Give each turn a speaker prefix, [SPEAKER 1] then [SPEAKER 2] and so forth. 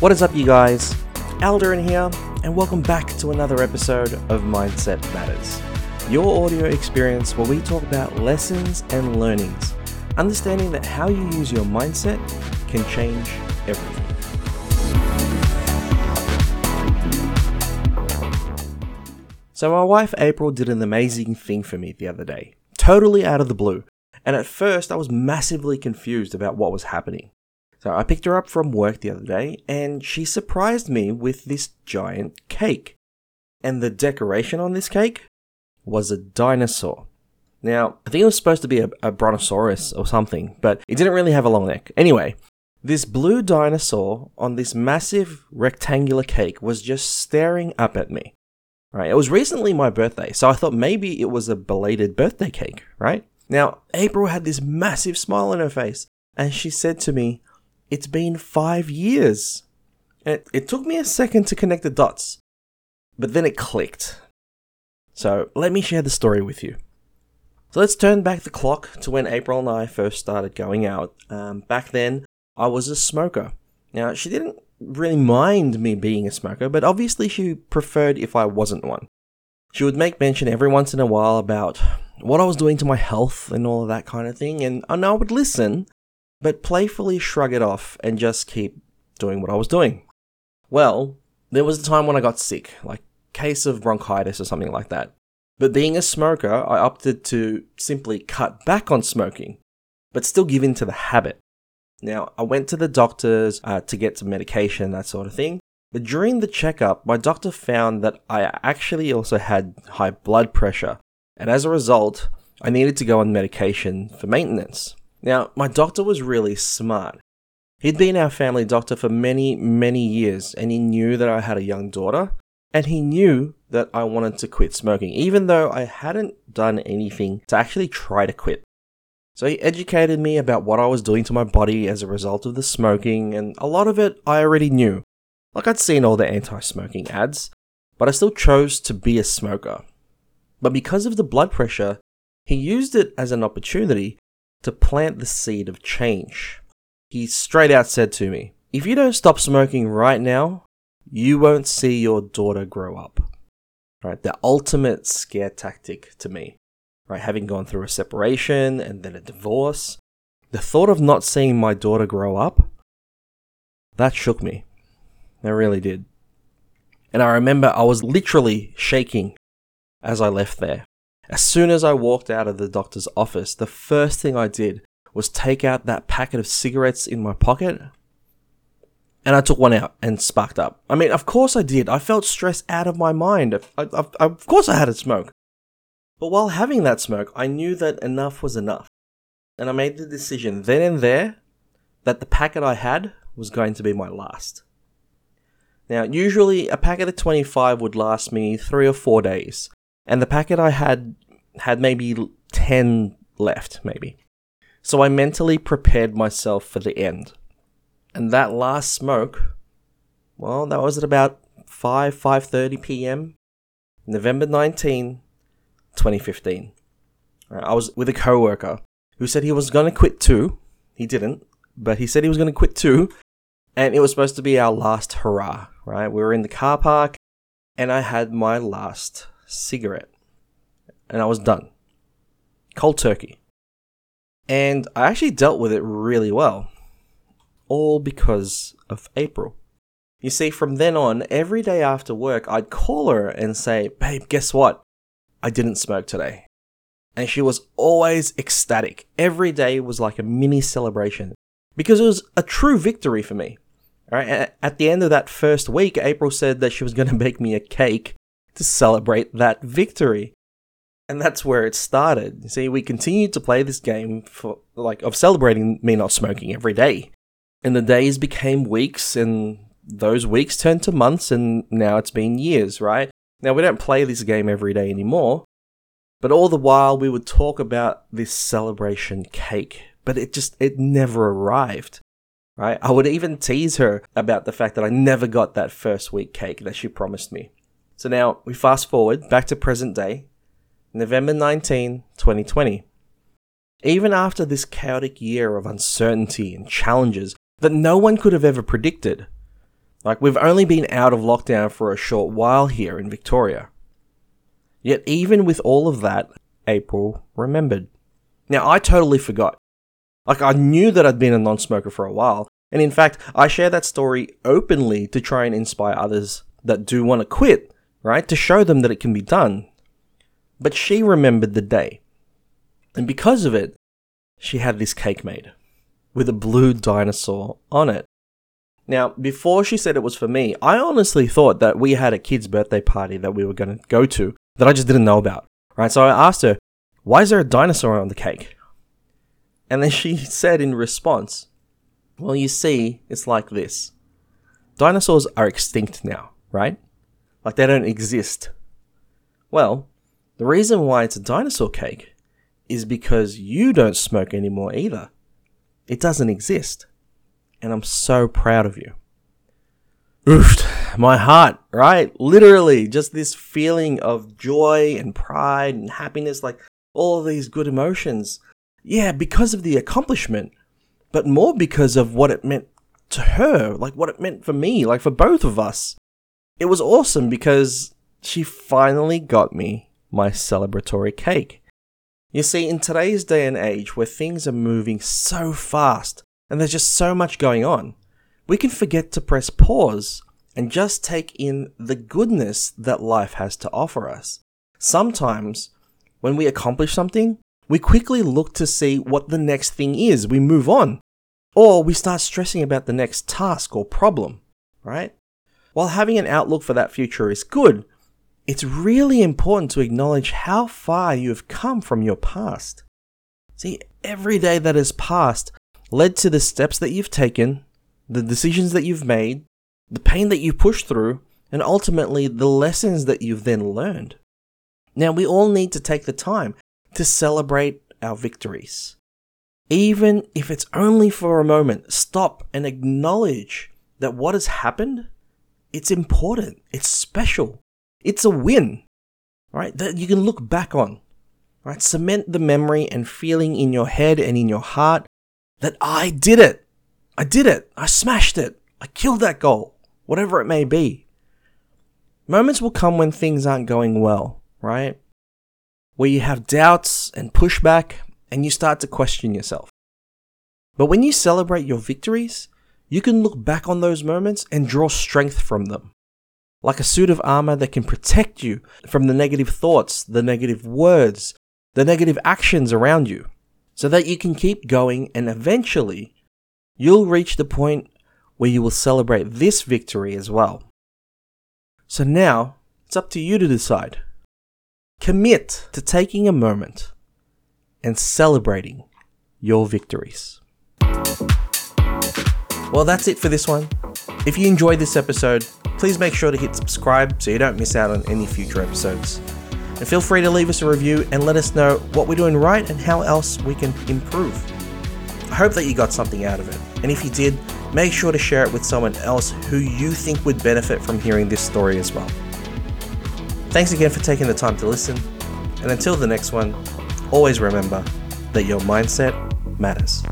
[SPEAKER 1] What is up, you guys? Alderin here, and welcome back to another episode of Mindset Matters, your audio experience where we talk about lessons and learnings, understanding that how you use your mindset can change everything. So, my wife April did an amazing thing for me the other day, totally out of the blue, and at first I was massively confused about what was happening. So I picked her up from work the other day and she surprised me with this giant cake. And the decoration on this cake was a dinosaur. Now, I think it was supposed to be a, a brontosaurus or something, but it didn't really have a long neck. Anyway, this blue dinosaur on this massive rectangular cake was just staring up at me. Right? It was recently my birthday, so I thought maybe it was a belated birthday cake, right? Now, April had this massive smile on her face, and she said to me, it's been five years. It, it took me a second to connect the dots, but then it clicked. So let me share the story with you. So let's turn back the clock to when April and I first started going out. Um, back then, I was a smoker. Now, she didn't really mind me being a smoker, but obviously she preferred if I wasn't one. She would make mention every once in a while about what I was doing to my health and all of that kind of thing, and, and I would listen, but playfully shrug it off and just keep doing what I was doing. Well, there was a time when I got sick, like case of bronchitis or something like that. But being a smoker, I opted to simply cut back on smoking, but still give in to the habit. Now, I went to the doctors uh, to get some medication, that sort of thing. But during the checkup, my doctor found that I actually also had high blood pressure. And as a result, I needed to go on medication for maintenance. Now, my doctor was really smart. He'd been our family doctor for many, many years, and he knew that I had a young daughter, and he knew that I wanted to quit smoking, even though I hadn't done anything to actually try to quit. So he educated me about what I was doing to my body as a result of the smoking, and a lot of it I already knew. Like I'd seen all the anti smoking ads, but I still chose to be a smoker. But because of the blood pressure, he used it as an opportunity to plant the seed of change. He straight out said to me, If you don't stop smoking right now, you won't see your daughter grow up. Right? The ultimate scare tactic to me. Right? Having gone through a separation and then a divorce, the thought of not seeing my daughter grow up, that shook me. It really did. And I remember I was literally shaking as I left there. As soon as I walked out of the doctor's office, the first thing I did was take out that packet of cigarettes in my pocket and I took one out and sparked up. I mean, of course I did. I felt stressed out of my mind. I, I, I, of course I had a smoke. But while having that smoke, I knew that enough was enough. And I made the decision then and there that the packet I had was going to be my last. Now, usually a packet of 25 would last me three or four days and the packet I had had maybe 10 left, maybe. So I mentally prepared myself for the end. And that last smoke, well, that was at about 5 5:30 p.m. November 19, 2015. I was with a coworker who said he was going to quit too. He didn't, but he said he was going to quit too, and it was supposed to be our last hurrah, right? We were in the car park and I had my last cigarette. And I was done. Cold turkey. And I actually dealt with it really well. All because of April. You see, from then on, every day after work, I'd call her and say, Babe, guess what? I didn't smoke today. And she was always ecstatic. Every day was like a mini celebration because it was a true victory for me. Right. At the end of that first week, April said that she was going to bake me a cake to celebrate that victory. And that's where it started. You see, we continued to play this game for like of celebrating me not smoking every day. And the days became weeks and those weeks turned to months and now it's been years, right? Now we don't play this game every day anymore. But all the while we would talk about this celebration cake, but it just it never arrived. Right? I would even tease her about the fact that I never got that first week cake that she promised me. So now we fast forward back to present day, November 19, 2020. Even after this chaotic year of uncertainty and challenges that no one could have ever predicted, Like, we've only been out of lockdown for a short while here in Victoria. Yet, even with all of that, April remembered. Now, I totally forgot. Like, I knew that I'd been a non smoker for a while, and in fact, I share that story openly to try and inspire others that do want to quit, right? To show them that it can be done. But she remembered the day. And because of it, she had this cake made with a blue dinosaur on it. Now, before she said it was for me, I honestly thought that we had a kid's birthday party that we were going to go to that I just didn't know about, right? So I asked her, why is there a dinosaur on the cake? And then she said in response, well, you see, it's like this. Dinosaurs are extinct now, right? Like they don't exist. Well, the reason why it's a dinosaur cake is because you don't smoke anymore either. It doesn't exist. And I'm so proud of you. Oof, my heart, right? Literally, just this feeling of joy and pride and happiness, like all these good emotions. Yeah, because of the accomplishment, but more because of what it meant to her, like what it meant for me, like for both of us. It was awesome because she finally got me my celebratory cake. You see, in today's day and age where things are moving so fast and there's just so much going on, we can forget to press pause and just take in the goodness that life has to offer us. Sometimes, when we accomplish something, we quickly look to see what the next thing is. We move on. Or we start stressing about the next task or problem, right? While having an outlook for that future is good, it's really important to acknowledge how far you have come from your past. See, every day that has passed led to the steps that you've taken, the decisions that you've made, the pain that you pushed through, and ultimately the lessons that you've then learned. Now, we all need to take the time to celebrate our victories. Even if it's only for a moment, stop and acknowledge that what has happened, it's important, it's special, it's a win, right? That you can look back on, right? Cement the memory and feeling in your head and in your heart that I did it. I did it. I smashed it. I killed that goal, whatever it may be. Moments will come when things aren't going well, right? where you have doubts and pushback and you start to question yourself. But when you celebrate your victories, you can look back on those moments and draw strength from them. Like a suit of armor that can protect you from the negative thoughts, the negative words, the negative actions around you, so that you can keep going and eventually you'll reach the point where you will celebrate this victory as well. So now it's up to you to decide Commit to taking a moment and celebrating your victories. Well, that's it for this one. If you enjoyed this episode, please make sure to hit subscribe so you don't miss out on any future episodes. And feel free to leave us a review and let us know what we're doing right and how else we can improve. I hope that you got something out of it. And if you did, make sure to share it with someone else who you think would benefit from hearing this story as well. Thanks again for taking the time to listen, and until the next one, always remember that your mindset matters.